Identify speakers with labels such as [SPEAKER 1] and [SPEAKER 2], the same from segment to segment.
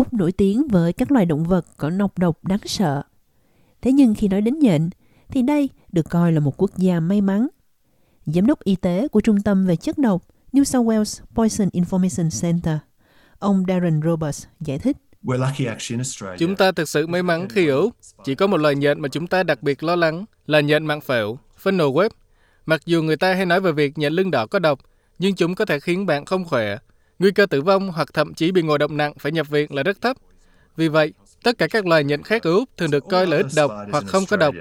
[SPEAKER 1] Úc nổi tiếng với các loài động vật có nọc độc đáng sợ. Thế nhưng khi nói đến nhện, thì đây được coi là một quốc gia may mắn. Giám đốc y tế của Trung tâm về chất độc New South Wales Poison Information Center, ông Darren Roberts giải thích.
[SPEAKER 2] Chúng ta thực sự may mắn khi ở Úc chỉ có một loài nhện mà chúng ta đặc biệt lo lắng là nhện mạng phễu, funnel web. Mặc dù người ta hay nói về việc nhện lưng đỏ có độc, nhưng chúng có thể khiến bạn không khỏe. Nguy cơ tử vong hoặc thậm chí bị ngộ độc nặng phải nhập viện là rất thấp. Vì vậy, tất cả các loài nhện khác ở Úc thường được coi là ít độc hoặc không có độc.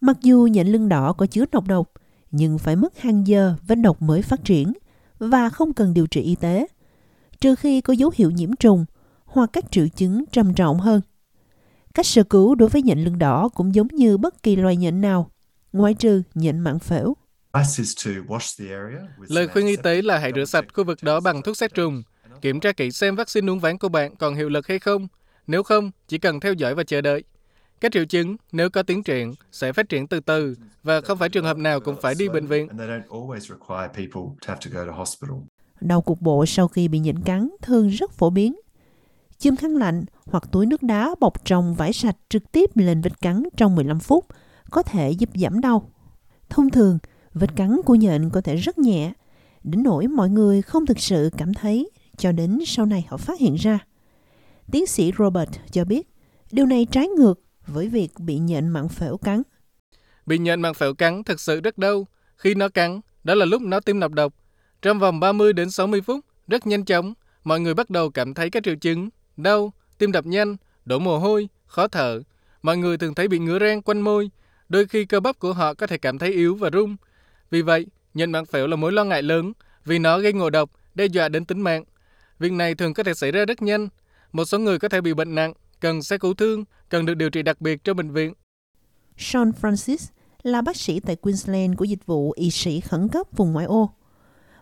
[SPEAKER 1] Mặc dù nhện lưng đỏ có chứa nọc độc, nhưng phải mất hàng giờ vết độc mới phát triển và không cần điều trị y tế, trừ khi có dấu hiệu nhiễm trùng hoặc các triệu chứng trầm trọng hơn. Cách sơ cứu đối với nhện lưng đỏ cũng giống như bất kỳ loài nhện nào, ngoại trừ nhện mạng phễu.
[SPEAKER 2] Lời khuyên y tế là hãy rửa sạch khu vực đó bằng thuốc sát trùng, kiểm tra kỹ xem vaccine uống ván của bạn còn hiệu lực hay không. Nếu không, chỉ cần theo dõi và chờ đợi. Các triệu chứng, nếu có tiến triển, sẽ phát triển từ từ và không phải trường hợp nào cũng phải đi bệnh viện.
[SPEAKER 1] Đau cục bộ sau khi bị nhện cắn thường rất phổ biến. Châm khăn lạnh hoặc túi nước đá bọc trong vải sạch trực tiếp lên vết cắn trong 15 phút có thể giúp giảm đau. Thông thường, vết cắn của nhện có thể rất nhẹ, đến nỗi mọi người không thực sự cảm thấy cho đến sau này họ phát hiện ra. Tiến sĩ Robert cho biết, điều này trái ngược với việc bị nhện mạng phễu cắn.
[SPEAKER 2] Bị nhện mạng phễu cắn thực sự rất đau. Khi nó cắn, đó là lúc nó tiêm nọc độc. Trong vòng 30 đến 60 phút, rất nhanh chóng, mọi người bắt đầu cảm thấy các triệu chứng đau, tim đập nhanh, đổ mồ hôi, khó thở. Mọi người thường thấy bị ngứa ren quanh môi, đôi khi cơ bắp của họ có thể cảm thấy yếu và rung. Vì vậy, nhận mạng phễu là mối lo ngại lớn vì nó gây ngộ độc, đe dọa đến tính mạng. Việc này thường có thể xảy ra rất nhanh. Một số người có thể bị bệnh nặng, cần xe cứu thương, cần được điều trị đặc biệt trong bệnh viện.
[SPEAKER 1] Sean Francis là bác sĩ tại Queensland của dịch vụ y sĩ khẩn cấp vùng ngoại ô.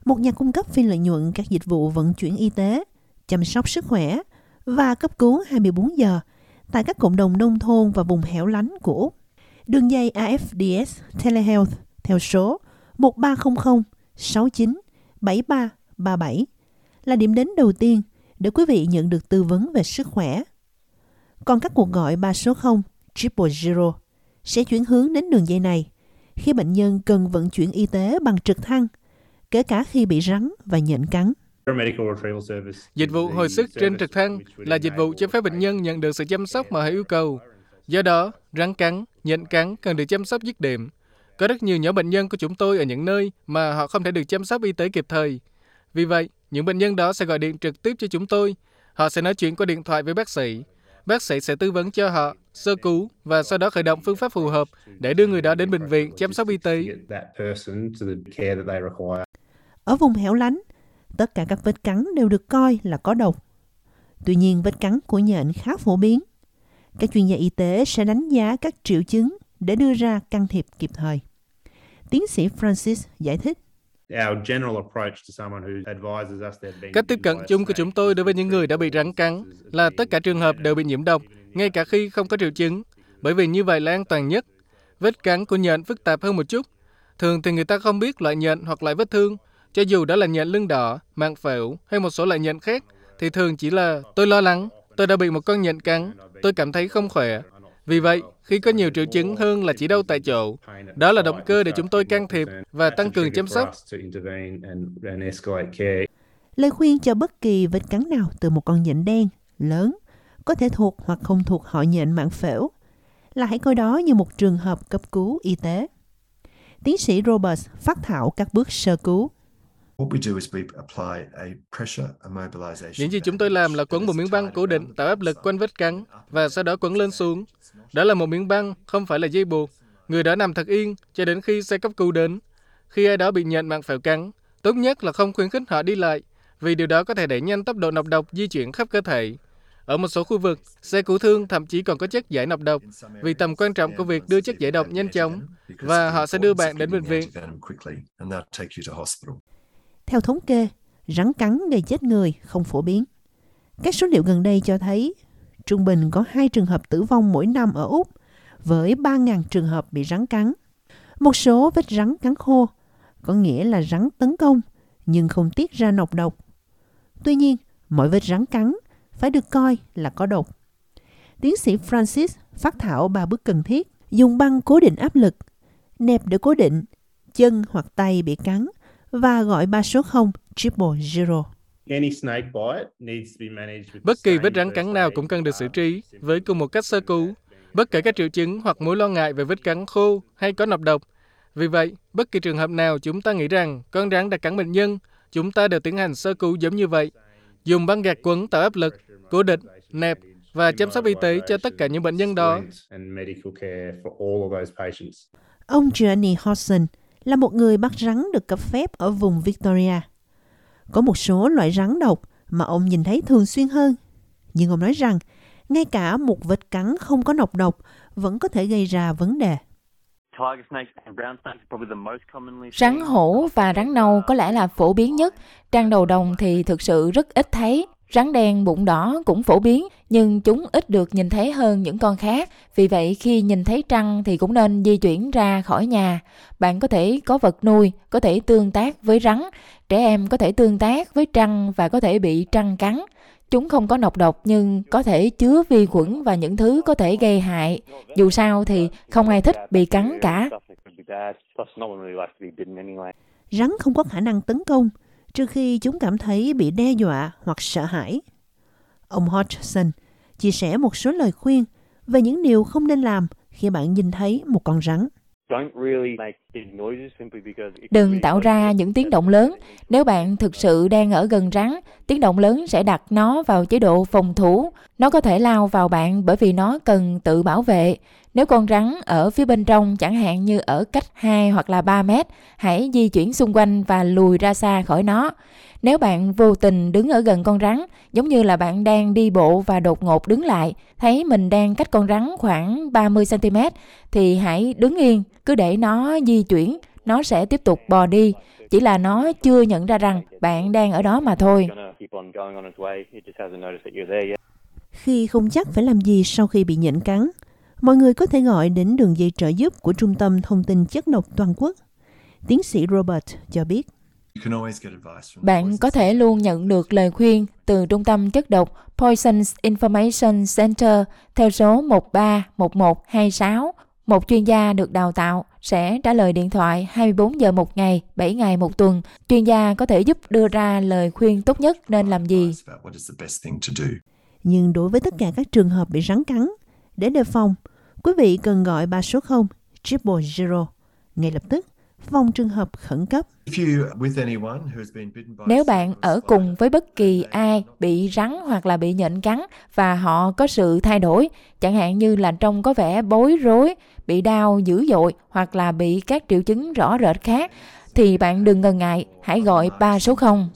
[SPEAKER 1] Một nhà cung cấp phi lợi nhuận các dịch vụ vận chuyển y tế, chăm sóc sức khỏe và cấp cứu 24 giờ tại các cộng đồng nông thôn và vùng hẻo lánh của Úc. Đường dây AFDS Telehealth theo số 1300 69 7337 là điểm đến đầu tiên để quý vị nhận được tư vấn về sức khỏe. Còn các cuộc gọi 3 số 0 triple zero sẽ chuyển hướng đến đường dây này khi bệnh nhân cần vận chuyển y tế bằng trực thăng, kể cả khi bị rắn và nhện cắn.
[SPEAKER 2] Dịch vụ hồi sức trên trực thăng là dịch vụ cho phép bệnh nhân nhận được sự chăm sóc mà họ yêu cầu. Do đó, rắn cắn, nhện cắn cần được chăm sóc dứt điểm. Có rất nhiều nhỏ bệnh nhân của chúng tôi ở những nơi mà họ không thể được chăm sóc y tế kịp thời. Vì vậy, những bệnh nhân đó sẽ gọi điện trực tiếp cho chúng tôi. Họ sẽ nói chuyện qua điện thoại với bác sĩ. Bác sĩ sẽ tư vấn cho họ, sơ cứu và sau đó khởi động phương pháp phù hợp để đưa người đó đến bệnh viện chăm sóc y tế.
[SPEAKER 1] Ở vùng hẻo lánh, tất cả các vết cắn đều được coi là có độc. Tuy nhiên, vết cắn của nhện khá phổ biến. Các chuyên gia y tế sẽ đánh giá các triệu chứng để đưa ra can thiệp kịp thời. Tiến sĩ Francis giải thích.
[SPEAKER 2] Cách tiếp cận chung của chúng tôi đối với những người đã bị rắn cắn là tất cả trường hợp đều bị nhiễm độc, ngay cả khi không có triệu chứng, bởi vì như vậy là an toàn nhất. Vết cắn của nhện phức tạp hơn một chút. Thường thì người ta không biết loại nhện hoặc loại vết thương, cho dù đó là nhện lưng đỏ, mạng phễu hay một số loại nhện khác, thì thường chỉ là tôi lo lắng, tôi đã bị một con nhện cắn, tôi cảm thấy không khỏe. Vì vậy, khi có nhiều triệu chứng hơn là chỉ đau tại chỗ, đó là động cơ để chúng tôi can thiệp và tăng cường chăm sóc.
[SPEAKER 1] Lời khuyên cho bất kỳ vết cắn nào từ một con nhện đen, lớn, có thể thuộc hoặc không thuộc họ nhện mạng phễu, là hãy coi đó như một trường hợp cấp cứu y tế. Tiến sĩ Roberts phát thảo các bước sơ cứu.
[SPEAKER 2] Những gì chúng tôi làm là quấn một miếng băng cố định tạo áp lực quanh vết cắn và sau đó quấn lên xuống. Đó là một miếng băng, không phải là dây buộc. Người đó nằm thật yên cho đến khi xe cấp cứu đến. Khi ai đó bị nhận mạng phèo cắn, tốt nhất là không khuyến khích họ đi lại, vì điều đó có thể đẩy nhanh tốc độ nọc độc di chuyển khắp cơ thể. Ở một số khu vực, xe cứu thương thậm chí còn có chất giải nọc độc vì tầm quan trọng của việc đưa chất giải độc nhanh chóng và họ sẽ đưa bạn đến bệnh viện.
[SPEAKER 1] Theo thống kê, rắn cắn gây chết người không phổ biến. Các số liệu gần đây cho thấy trung bình có 2 trường hợp tử vong mỗi năm ở Úc với 3.000 trường hợp bị rắn cắn. Một số vết rắn cắn khô, có nghĩa là rắn tấn công nhưng không tiết ra nọc độc. Tuy nhiên, mọi vết rắn cắn phải được coi là có độc. Tiến sĩ Francis phát thảo ba bước cần thiết, dùng băng cố định áp lực, nẹp để cố định, chân hoặc tay bị cắn và gọi ba số 0 triple zero.
[SPEAKER 2] Bất kỳ vết rắn cắn nào cũng cần được xử trí với cùng một cách sơ cứu, bất kể các triệu chứng hoặc mối lo ngại về vết cắn khô hay có nọc độc. Vì vậy, bất kỳ trường hợp nào chúng ta nghĩ rằng con rắn đã cắn bệnh nhân, chúng ta đều tiến hành sơ cứu giống như vậy. Dùng băng gạc quấn tạo áp lực, cố định, nẹp và chăm sóc y tế cho tất cả những bệnh nhân đó.
[SPEAKER 1] Ông Gianni Hodson là một người bắt rắn được cấp phép ở vùng Victoria. Có một số loại rắn độc mà ông nhìn thấy thường xuyên hơn. Nhưng ông nói rằng, ngay cả một vết cắn không có nọc độc vẫn có thể gây ra vấn đề.
[SPEAKER 3] Rắn hổ và rắn nâu có lẽ là phổ biến nhất. Trăng đầu đồng thì thực sự rất ít thấy. Rắn đen bụng đỏ cũng phổ biến, nhưng chúng ít được nhìn thấy hơn những con khác. Vì vậy khi nhìn thấy trăng thì cũng nên di chuyển ra khỏi nhà. Bạn có thể có vật nuôi, có thể tương tác với rắn. Trẻ em có thể tương tác với trăng và có thể bị trăng cắn. Chúng không có nọc độc nhưng có thể chứa vi khuẩn và những thứ có thể gây hại. Dù sao thì không ai thích bị cắn cả.
[SPEAKER 1] Rắn không có khả năng tấn công trừ khi chúng cảm thấy bị đe dọa hoặc sợ hãi. Ông Hodgson chia sẻ một số lời khuyên về những điều không nên làm khi bạn nhìn thấy một con rắn.
[SPEAKER 3] Đừng tạo ra những tiếng động lớn. Nếu bạn thực sự đang ở gần rắn, tiếng động lớn sẽ đặt nó vào chế độ phòng thủ. Nó có thể lao vào bạn bởi vì nó cần tự bảo vệ. Nếu con rắn ở phía bên trong, chẳng hạn như ở cách 2 hoặc là 3 mét, hãy di chuyển xung quanh và lùi ra xa khỏi nó. Nếu bạn vô tình đứng ở gần con rắn, giống như là bạn đang đi bộ và đột ngột đứng lại, thấy mình đang cách con rắn khoảng 30 cm thì hãy đứng yên, cứ để nó di chuyển, nó sẽ tiếp tục bò đi, chỉ là nó chưa nhận ra rằng bạn đang ở đó mà thôi.
[SPEAKER 1] Khi không chắc phải làm gì sau khi bị nhện cắn, mọi người có thể gọi đến đường dây trợ giúp của Trung tâm Thông tin Chất độc Toàn quốc. Tiến sĩ Robert cho biết.
[SPEAKER 3] Bạn có thể luôn nhận được lời khuyên từ Trung tâm Chất độc Poisons Information Center theo số 131126. Một chuyên gia được đào tạo sẽ trả lời điện thoại 24 giờ một ngày, 7 ngày một tuần. Chuyên gia có thể giúp đưa ra lời khuyên tốt nhất nên làm gì.
[SPEAKER 1] Nhưng đối với tất cả các trường hợp bị rắn cắn, để đề phòng, quý vị cần gọi ba số 0 triple zero ngay lập tức phòng trường hợp khẩn cấp.
[SPEAKER 3] Nếu bạn ở cùng với bất kỳ ai bị rắn hoặc là bị nhện cắn và họ có sự thay đổi, chẳng hạn như là trông có vẻ bối rối, bị đau dữ dội hoặc là bị các triệu chứng rõ rệt khác, thì bạn đừng ngần ngại, hãy gọi ba số 0.